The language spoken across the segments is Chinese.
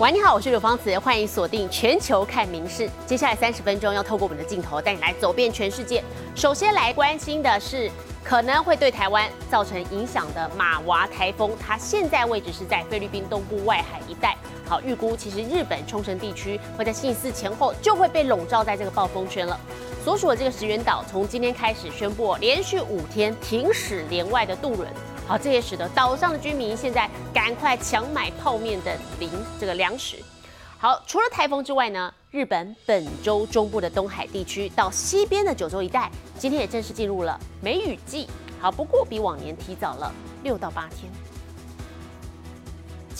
喂，你好，我是刘芳慈，欢迎锁定全球看名事。接下来三十分钟要透过我们的镜头带你来走遍全世界。首先来关心的是可能会对台湾造成影响的马娃台风，它现在位置是在菲律宾东部外海一带。好，预估其实日本冲绳地区会在星期四前后就会被笼罩在这个暴风圈了。所属的这个石垣岛从今天开始宣布连续五天停驶连外的渡轮。好，这也使得岛上的居民现在赶快抢买泡面的零这个粮食。好，除了台风之外呢，日本本州中部的东海地区到西边的九州一带，今天也正式进入了梅雨季。好，不过比往年提早了六到八天。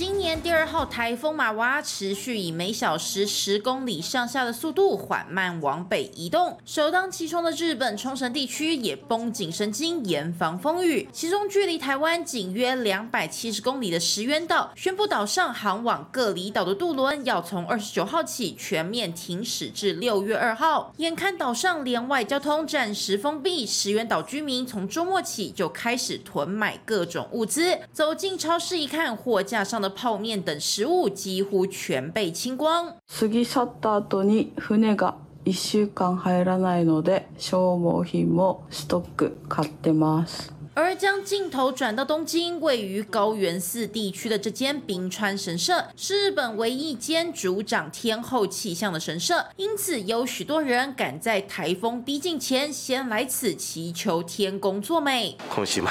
今年第二号台风马娃持续以每小时十公里上下的速度缓慢往北移动，首当其冲的日本冲绳地区也绷紧神经严防风雨。其中距离台湾仅约两百七十公里的石垣岛，宣布岛上航往各离岛的渡轮要从二十九号起全面停驶至六月二号。眼看岛上连外交通暂时封闭，石垣岛居民从周末起就开始囤买各种物资。走进超市一看，货架上的。泡面等食物几乎全被清光。過ぎ去った後に船が1週間入らないので消耗品もストック買ってます。而将镜头转到东京，位于高原寺地区的这间冰川神社，是日本唯一一间主掌天后气象的神社，因此有许多人赶在台风逼近前，先来此祈求天公作美。今週末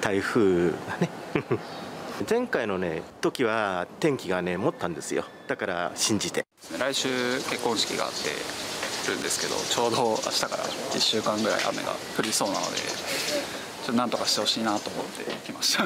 台風ね。 前回のね時は天気がね持ったんですよ。だから信じて。来週結婚式があってるんですけどちょうど明日から1週間ぐらい雨が降りそうなのでちょっとなんとかしてほしいなと思って来ました。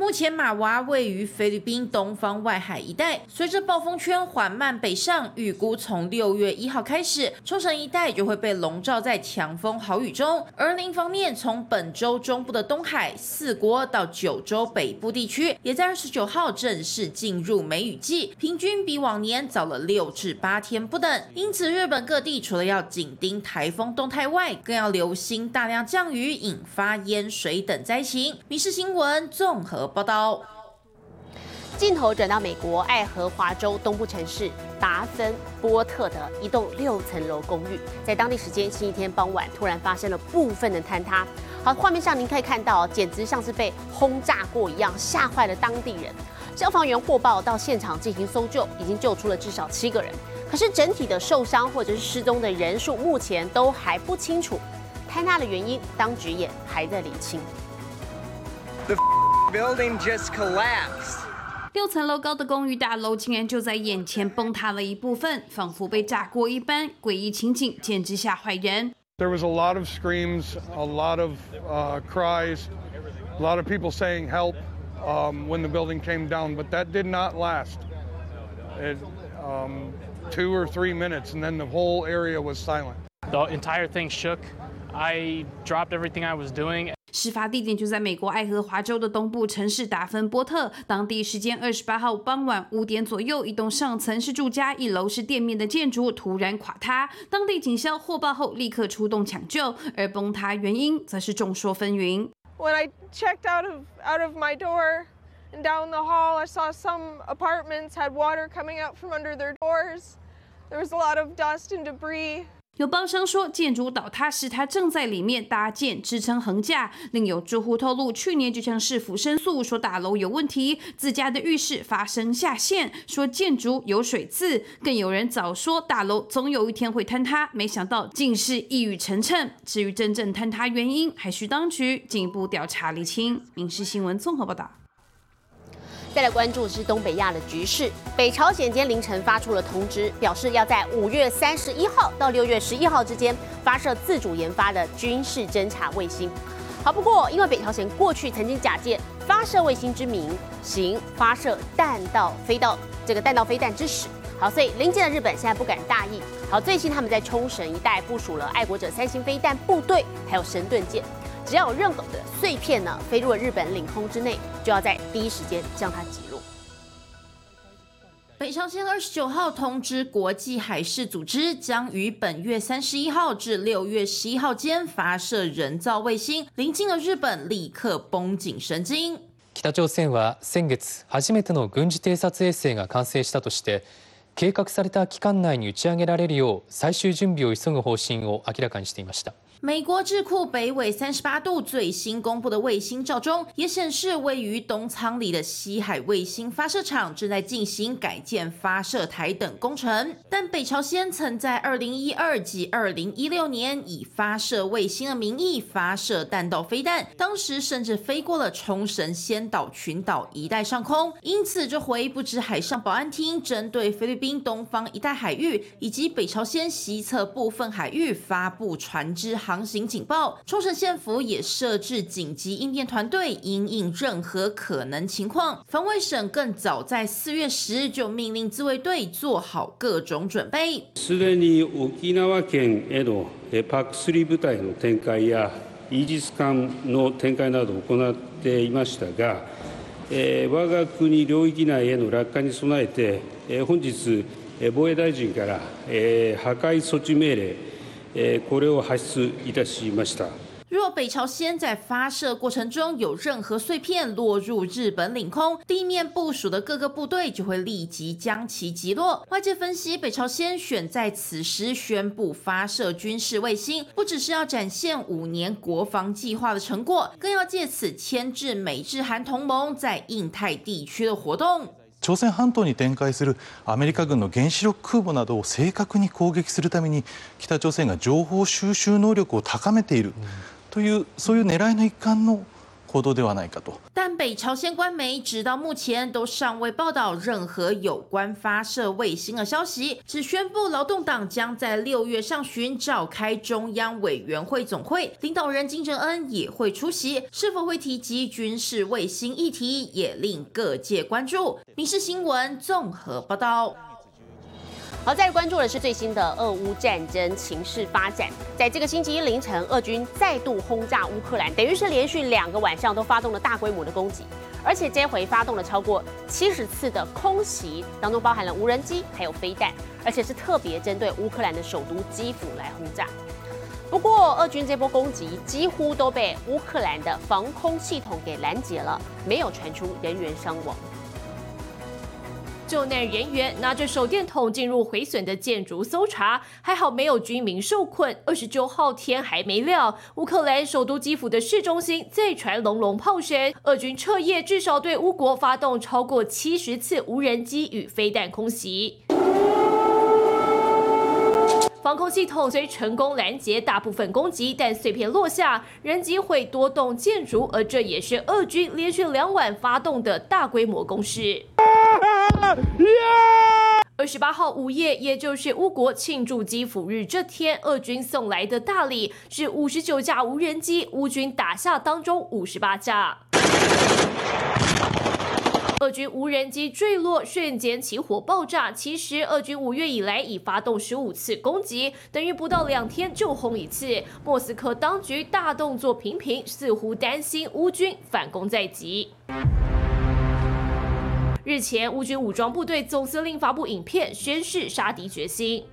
目前马娃位于菲律宾东方外海一带，随着暴风圈缓慢北上，预估从六月一号开始，冲绳一带就会被笼罩在强风豪雨中。而另一方面，从本周中部的东海、四国到九州北部地区，也在二十九号正式进入梅雨季，平均比往年早了六至八天不等。因此，日本各地除了要紧盯台风动态外，更要留心大量降雨引发淹水等灾情。民事新闻综合。报道。镜头转到美国爱荷华州东部城市达芬波特的一栋六层楼公寓，在当地时间星期天傍晚突然发生了部分的坍塌。好，画面上您可以看到，简直像是被轰炸过一样，吓坏了当地人。消防员获报到现场进行搜救，已经救出了至少七个人。可是整体的受伤或者是失踪的人数目前都还不清楚。坍塌的原因，当局也还在理清。building just collapsed. 六层楼高的公寓大楼竟然就在眼前崩塌了一部分，仿佛被炸过一般，诡异情景简直吓坏人。There was a lot of screams, a lot of uh, cries, a lot of people saying help um, when the building came down, but that did not last. It, um, two or three minutes, and then the whole area was silent. The entire thing shook. I dropped everything I was doing. 事发地点就在美国爱荷华州的东部城市达芬波特。当地时间二十八号傍晚五点左右，一栋上层是住家、一楼是店面的建筑突然垮塌。当地警消获报后立刻出动抢救，而崩塌原因则是众说纷纭。When I checked out of out of my door and down the hall, I saw some apartments had water coming out from under their doors. There was a lot of dust and debris. 有包商说，建筑倒塌时他正在里面搭建支撑横架。另有住户透露，去年就向市府申诉说大楼有问题，自家的浴室发生下陷，说建筑有水渍。更有人早说大楼总有一天会坍塌，没想到竟是一语成谶。至于真正坍塌原因，还需当局进一步调查厘清。民事新闻综合报道。再来关注的是东北亚的局势。北朝鲜今天凌晨发出了通知，表示要在五月三十一号到六月十一号之间发射自主研发的军事侦察卫星。好，不过因为北朝鲜过去曾经假借发射卫星之名，行发射弹道飞到这个弹道飞弹之实。好，所以临近的日本现在不敢大意。好，最近他们在冲绳一带部署了爱国者三型飞弹部队，还有神盾舰。只要有任何的碎片呢飞入了日本领空之内，就要在第一时间将它击落。北朝鲜二十九号通知国际海事组织，将于本月三十一号至六月十一号间发射人造卫星。临近的日本立刻绷紧神经。 北朝鮮は先月初めての軍事偵察衛星が完成したとして計画された期間内に打ち上げられるよう最終準備を急ぐ方針を明らかにしていました。 美国智库北纬三十八度最新公布的卫星照中，也显示位于东仓里的西海卫星发射场正在进行改建发射台等工程。但北朝鲜曾在二零一二及二零一六年以发射卫星的名义发射弹道飞弹，当时甚至飞过了冲绳仙岛群岛一带上空。因此，这回不止海上保安厅针对菲律宾东方一带海域以及北朝鲜西侧部分海域发布船只。航行警报，冲绳县府也设置紧急应变团队，应应任何可能情况。防卫省更早在四月十日就命令自卫队做好各种准备。すでに沖縄県への PAC3 部隊の展開やイージス艦の展開などを行っていましたが、我が国領域内への落下に備えて、本日防衛大臣から破壊措置命令 若北朝鲜在发射过程中有任何碎片落入日本领空，地面部署的各个部队就会立即将其击落。外界分析，北朝鲜选在此时宣布发射军事卫星，不只是要展现五年国防计划的成果，更要借此牵制美日韩同盟在印太地区的活动。朝鮮半島に展開するアメリカ軍の原子力空母などを正確に攻撃するために北朝鮮が情報収集能力を高めているというそういう狙いの一環の但北朝鲜官媒直到目前都尚未报道任何有关发射卫星的消息，只宣布劳动党将在六月上旬召开中央委员会总会，领导人金正恩也会出席。是否会提及军事卫星议题，也令各界关注。民事新闻综合报道。好，再关注的是最新的俄乌战争情势发展。在这个星期一凌晨，俄军再度轰炸乌克兰，等于是连续两个晚上都发动了大规模的攻击，而且这回发动了超过七十次的空袭，当中包含了无人机还有飞弹，而且是特别针对乌克兰的首都基辅来轰炸。不过，俄军这波攻击几乎都被乌克兰的防空系统给拦截了，没有传出人员伤亡。救难人员拿着手电筒进入毁损的建筑搜查，还好没有居民受困。二十九号天还没亮，乌克兰首都基辅的市中心再传隆隆炮声。俄军彻夜至少对乌国发动超过七十次无人机与飞弹空袭。防空系统虽成功拦截大部分攻击，但碎片落下，仍击毁多栋建筑，而这也是俄军连续两晚发动的大规模攻势。二十八号午夜，也就是乌国庆祝基辅日这天，俄军送来的大礼是五十九架无人机，乌军打下当中五十八架。俄军无人机坠落，瞬间起火爆炸。其实，俄军五月以来已发动十五次攻击，等于不到两天就轰一次。莫斯科当局大动作频频，似乎担心乌军反攻在即。日前，乌军武装部队总司令发布影片，宣誓杀敌决心。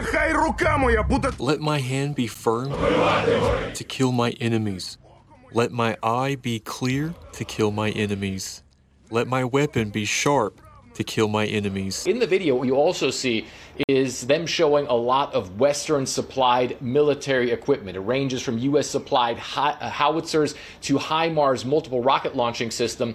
Let my hand be firm to kill my enemies. Let my eye be clear to kill my enemies. Let my weapon be sharp to kill my enemies. In the video, what you also see is them showing a lot of Western supplied military equipment. It ranges from U.S. supplied howitzers to HIMARS multiple rocket launching system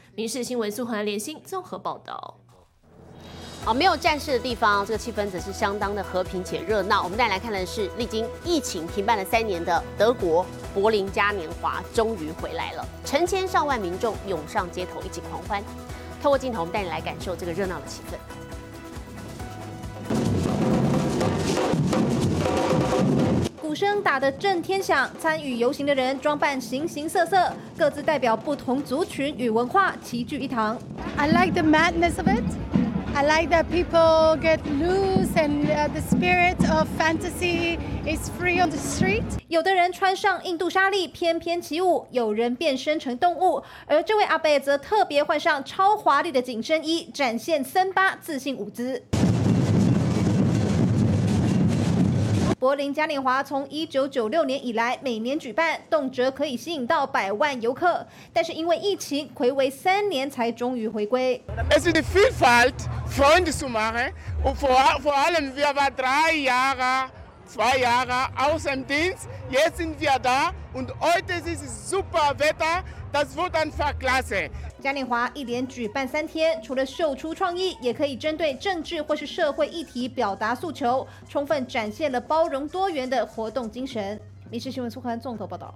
民事新闻苏恒联新综合报道。好，没有战事的地方，这个气氛则是相当的和平且热闹。我们再来看的是，历经疫情停办了三年的德国柏林嘉年华终于回来了，成千上万民众涌上街头一起狂欢。透过镜头，我们带你来感受这个热闹的气氛。鼓声打得震天响，参与游行的人装扮形形色色，各自代表不同族群与文化，齐聚一堂。I like the madness of it. I like that people get loose and uh, the spirit of fantasy is free on the street. 有的人穿上印度纱丽翩翩起舞，有人变身成动物，而这位阿贝则特别换上超华丽的紧身衣，展现森巴自信舞姿。柏林嘉年华从一九九六年以来每年举办，动辄可以吸引到百万游客，但是因为疫情，暌违三年才终于回归。Es ist die Vielfalt, Freunde zu machen. Und vor, vor allem, wir waren drei Jahre, zwei Jahre aus dem Dienst. Jetzt sind wir da und heute ist es super Wetter. Das wird einfach klasse. 嘉年华一连举办三天，除了秀出创意，也可以针对政治或是社会议题表达诉求，充分展现了包容多元的活动精神。民事新闻苏涵综合报道。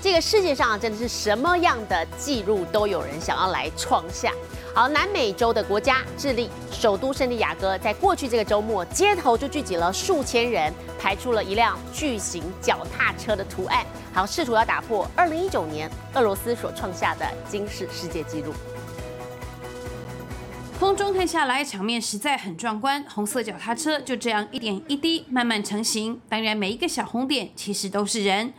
这个世界上真的是什么样的记录都有人想要来创下。好，南美洲的国家智利首都圣地亚哥，在过去这个周末，街头就聚集了数千人，排出了一辆巨型脚踏车的图案，好，试图要打破2019年俄罗斯所创下的惊世世界纪录。空中看下来，场面实在很壮观。红色脚踏车就这样一点一滴慢慢成型。当然，每一个小红点其实都是人。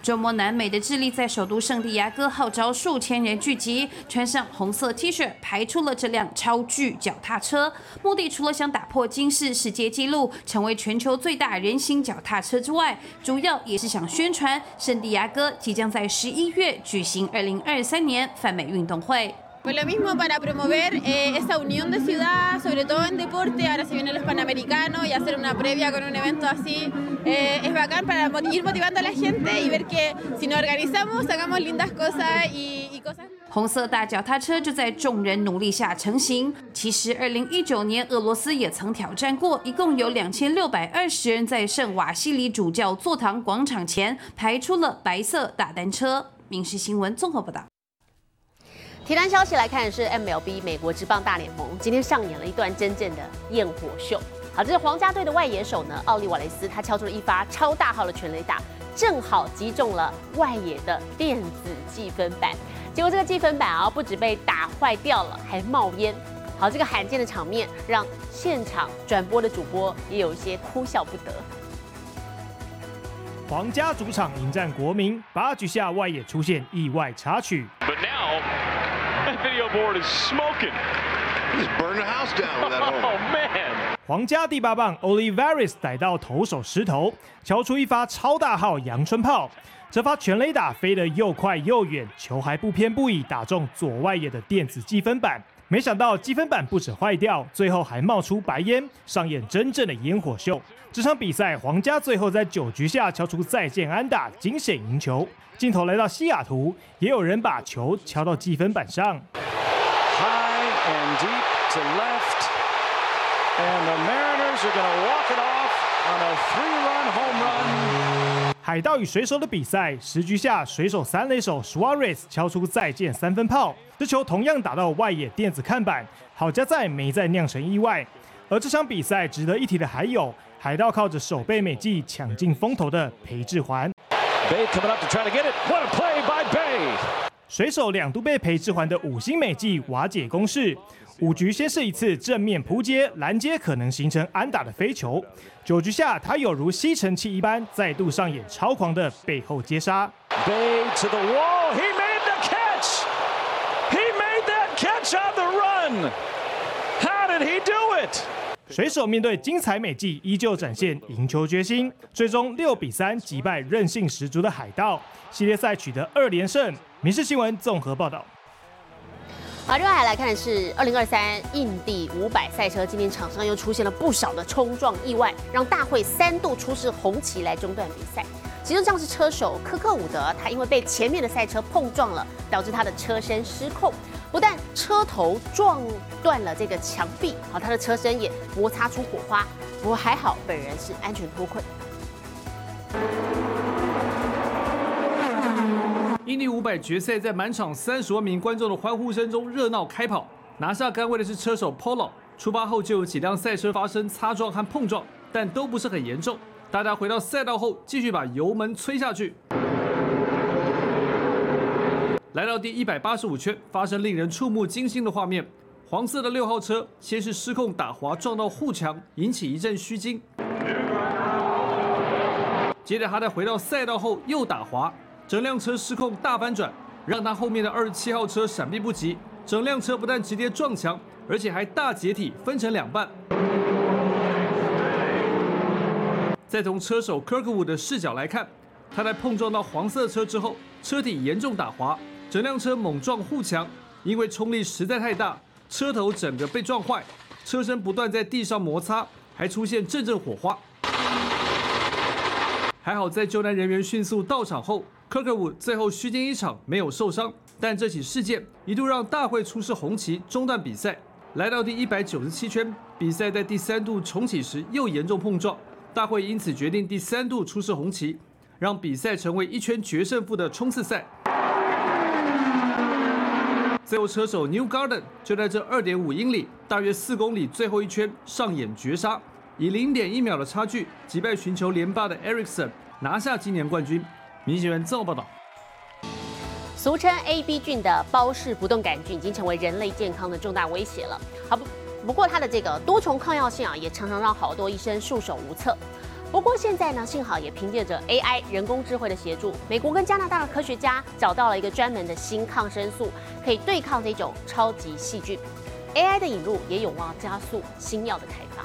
周末，南美的智利在首都圣地亚哥号召数千人聚集，穿上红色 T 恤，排出了这辆超巨脚踏车。目的除了想打破金氏世界纪录，成为全球最大人形脚踏车之外，主要也是想宣传圣地亚哥即将在十一月举行二零二三年泛美运动会。 Pues lo mismo para promover eh, esa unión de ciudad, sobre todo en deporte, ahora se vienen los Panamericanos y hacer una previa con un evento así eh, es bacán para mot- ir motivando a la gente y ver que si nos organizamos sacamos lindas cosas y, y cosas 红色大脚踏车就在众人努力下成型。其实，二零一九年俄罗斯也曾挑战过，一共有两千六百二十人在圣瓦西里主教座堂广场前排出了白色大单车。民事新闻综合报道。体坛消息来看是 MLB 美国职棒大联盟今天上演了一段真正的焰火秀。好，这是皇家队的外野手呢，奥利瓦雷斯，他敲出了一发超大号的全垒打，正好击中了外野的电子计分板。结果这个计分板啊，不止被打坏掉了，还冒烟。好，这个罕见的场面让现场转播的主播也有一些哭笑不得。皇家主场迎战国民，八局下外野出现意外插曲。But now, that video board is smoking. The house down with that home. Oh, man. 皇家第八棒 Olivares 逮到投手石头，敲出一发超大号阳春炮。这发全垒打飞得又快又远，球还不偏不倚打中左外野的电子积分板。没想到积分板不止坏掉，最后还冒出白烟，上演真正的烟火秀。这场比赛，皇家最后在九局下敲出再见安打，惊险赢球。镜头来到西雅图，也有人把球敲到积分板上。High and deep to left. And the Mariners are going to walk it off on a three-run home run. 海盗与水手的比赛，十局下，水手三垒手 Suarez 敲出再见三分炮，这球同样打到外野电子看板，好家在没再酿成意外。而这场比赛值得一提的还有，海盗靠着守备美技抢进风头的裴志环，水手两度被裴志环的五星美技瓦解攻势。五局先是一次正面扑接拦截，可能形成安打的飞球。九局下，他有如吸尘器一般，再度上演超狂的背后接杀。Bay to the wall. He made the catch. He made that catch on the run. How did he do it? 水手面对精彩美技，依旧展现赢球决心，最终六比三击败韧性十足的海盗，系列赛取得二连胜。民事新闻综合报道。好，另外还来看的是二零二三印地五百赛车，今天场上又出现了不少的冲撞意外，让大会三度出示红旗来中断比赛。其中像是车手科克伍德，他因为被前面的赛车碰撞了，导致他的车身失控，不但车头撞断了这个墙壁，好，他的车身也摩擦出火花。不过还好，本人是安全脱困。印尼五百决赛在满场三十万名观众的欢呼声中热闹开跑，拿下杆位的是车手 Polo，出发后就有几辆赛车发生擦撞和碰撞，但都不是很严重。大家回到赛道后，继续把油门催下去。来到第一百八十五圈，发生令人触目惊心的画面：黄色的六号车先是失控打滑撞到护墙，引起一阵虚惊。接着他在回到赛道后又打滑，整辆车失控大翻转，让他后面的二十七号车闪避不及，整辆车不但直接撞墙，而且还大解体分成两半。再从车手 Kirkwood 的视角来看，他在碰撞到黄色车之后，车体严重打滑，整辆车猛撞护墙，因为冲力实在太大，车头整个被撞坏，车身不断在地上摩擦，还出现阵阵火花。还好在救援人员迅速到场后，Kirkwood 最后虚惊一场，没有受伤。但这起事件一度让大会出示红旗，中断比赛。来到第一百九十七圈，比赛在第三度重启时又严重碰撞。大会因此决定第三度出示红旗，让比赛成为一圈决胜负的冲刺赛。最后，车手 New Garden 就在这二点五英里、大约四公里最后一圈上演绝杀，以零点一秒的差距击败寻求连霸的 Ericsson，拿下今年冠军。明星人综合报道。俗称 A B 菌的包氏不动杆菌已经成为人类健康的重大威胁了。好不？不过它的这个多重抗药性啊，也常常让好多医生束手无策。不过现在呢，幸好也凭借着 AI 人工智慧的协助，美国跟加拿大的科学家找到了一个专门的新抗生素，可以对抗这种超级细菌。AI 的引入也有望加速新药的开发。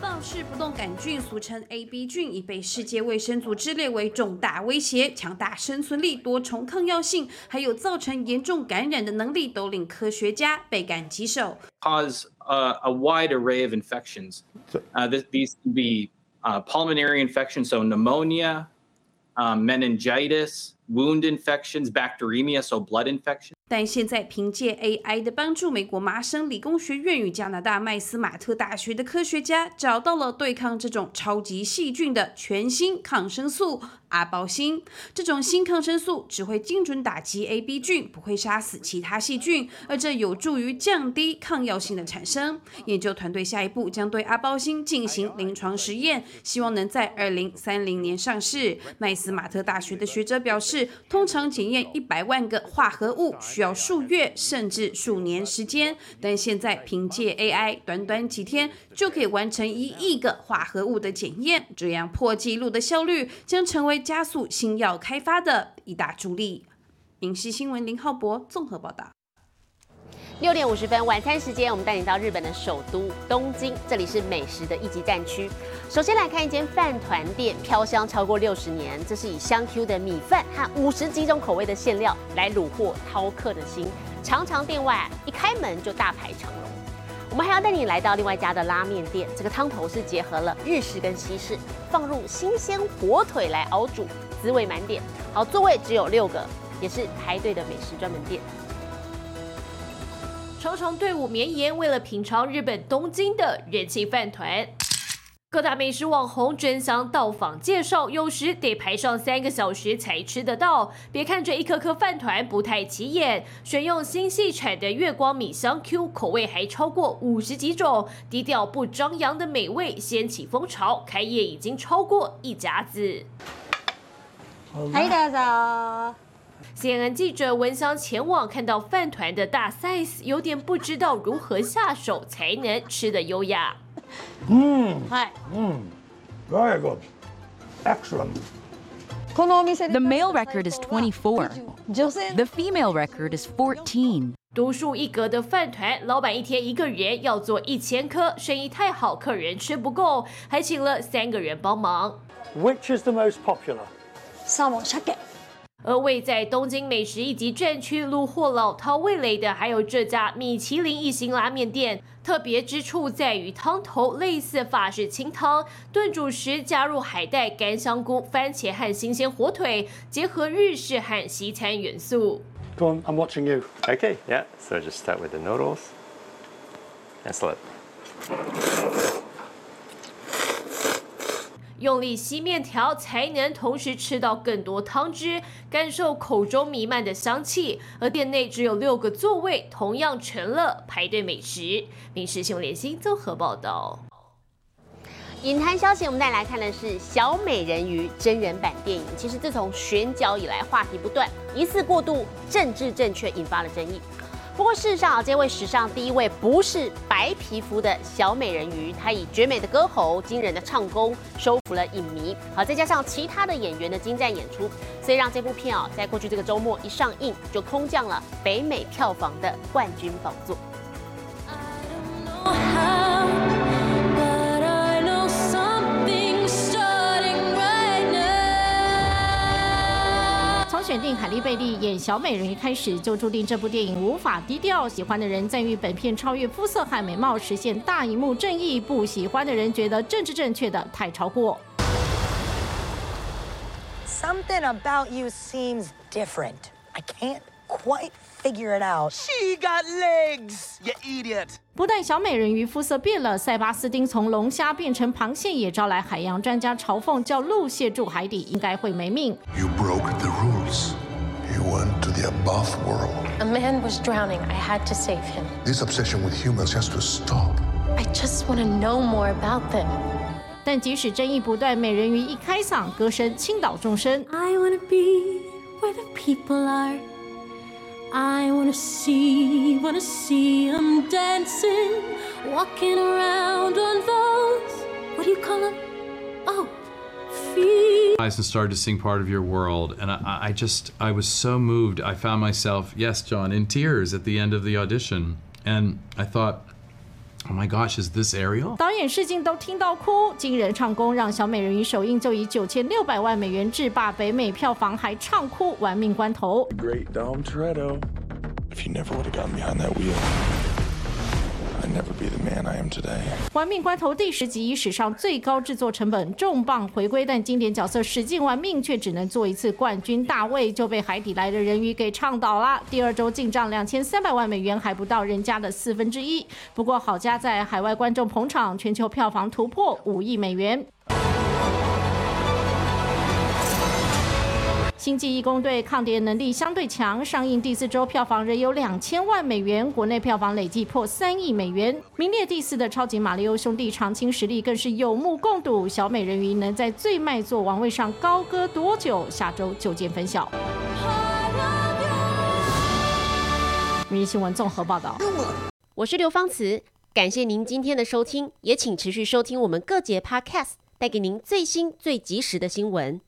豹氏不动杆菌，俗称 A B 菌，已被世界卫生组织列为重大威胁。强大生存力、多重抗药性，还有造成严重感染的能力，都令科学家倍感棘手。 cause uh, a wide array of infections. Uh, this, these can be uh, pulmonary infections, so pneumonia, um, meningitis, wound infections, bacteremia, so blood infections. 但现在凭借 AI 的帮助，美国麻省理工学院与加拿大麦斯马特大学的科学家找到了对抗这种超级细菌的全新抗生素阿包星。这种新抗生素只会精准打击 AB 菌，不会杀死其他细菌，而这有助于降低抗药性的产生。研究团队下一步将对阿包星进行临床实验，希望能在二零三零年上市。麦斯马特大学的学者表示，通常检验一百万个化合物。需要数月甚至数年时间，但现在凭借 AI，短短几天就可以完成一亿个化合物的检验，这样破纪录的效率将成为加速新药开发的一大助力。影视新闻林浩博综合报道。六点五十分，晚餐时间，我们带你到日本的首都东京，这里是美食的一级战区。首先来看一间饭团店，飘香超过六十年，这是以香 Q 的米饭和五十几种口味的馅料来虏获饕客的心。常常店外一开门就大排长龙。我们还要带你来到另外一家的拉面店，这个汤头是结合了日式跟西式，放入新鲜火腿来熬煮，滋味满点。好，座位只有六个，也是排队的美食专门店。重重队伍绵延，为了品尝日本东京的人气饭团。各大美食网红争相到访介绍，有时得排上三个小时才吃得到。别看这一颗颗饭团不太起眼，选用新系产的月光米香 Q，口味还超过五十几种，低调不张扬的美味掀起风潮。开业已经超过一家子。はいどうぞ。 CNN 记者闻香前往，看到饭团的大 size，有点不知道如何下手才能吃得优雅。 嗯，はい。 Mm, very good. Excellent. The male record is 24. The female record is 14. 独树一格的饭团，老板一天一个人要做一千颗，生意太好，客人吃不够，还请了三个人帮忙。 Which is the most popular? サーモン鮭。 而位在东京美食一级战区虏获老饕味蕾的，还有这家米其林一星拉面店。特别之处在于汤头类似法式清汤，炖煮时加入海带、干香菇、番茄和新鲜火腿，结合日式和西餐元素。Go on, I'm watching you. Okay, yeah. So just start with the noodles and slip. 用力吸面条才能同时吃到更多汤汁，感受口中弥漫的香气。而店内只有六个座位，同样成了排队美食。《民事新闻联新》综合报道。影坛消息，我们带来看的是《小美人鱼》真人版电影。其实自从选角以来，话题不断，疑似过度政治正确，引发了争议。不过事实上啊，这位史上第一位不是白皮肤的小美人鱼，她以绝美的歌喉、惊人的唱功收服了影迷。好，再加上其他的演员的精湛演出，所以让这部片啊，在过去这个周末一上映，就空降了北美票房的冠军宝座。选定海莉贝利演小美人鱼开始，就注定这部电影无法低调。喜欢的人赞誉本片超越肤色和美貌，实现大荧幕正义；不喜欢的人觉得政治正确的太超过。Something about you seems different. I can't quite figure it out. She got legs, you idiot. 不但小美人鱼肤色变了，塞巴斯汀从龙虾变成螃蟹，也招来海洋专家嘲讽，叫鹿蟹住海底应该会没命。You broke above world. A man was drowning. I had to save him. This obsession with humans has to stop. I just want to know more about them. 但即使争议不断，美人鱼一开嗓，歌声倾倒众生。 I wanna be where the people are. I wanna see, wanna see them dancing, walking around on those. What do you call them? Oh, feet. and started to sing part of your world and I, I just i was so moved i found myself yes john in tears at the end of the audition and i thought oh my gosh is this ariel 导演试镜都听到哭，惊人唱功让小美人鱼首映就以九千六百万美元制霸北美票房，还唱哭玩命关头。 Great Dom Toretto. If you never would have gotten behind that wheel, I'd The man I am today. 玩命关头第十集以史上最高制作成本重磅回归，但经典角色使劲玩命，却只能做一次冠军大卫，就被海底来的人鱼给唱倒了。第二周进账两千三百万美元，还不到人家的四分之一。不过好家在海外观众捧场，全球票房突破五亿美元。星际义工队抗跌能力相对强，上映第四周票房仍有两千万美元，国内票房累计破三亿美元，名列第四的超级马里奥兄弟长青实力更是有目共睹。小美人鱼能在最卖座王位上高歌多久？下周就见分晓。明日新闻综合报道。我是刘芳慈，感谢您今天的收听，也请持续收听我们各节 Podcast，带给您最新最及时的新闻。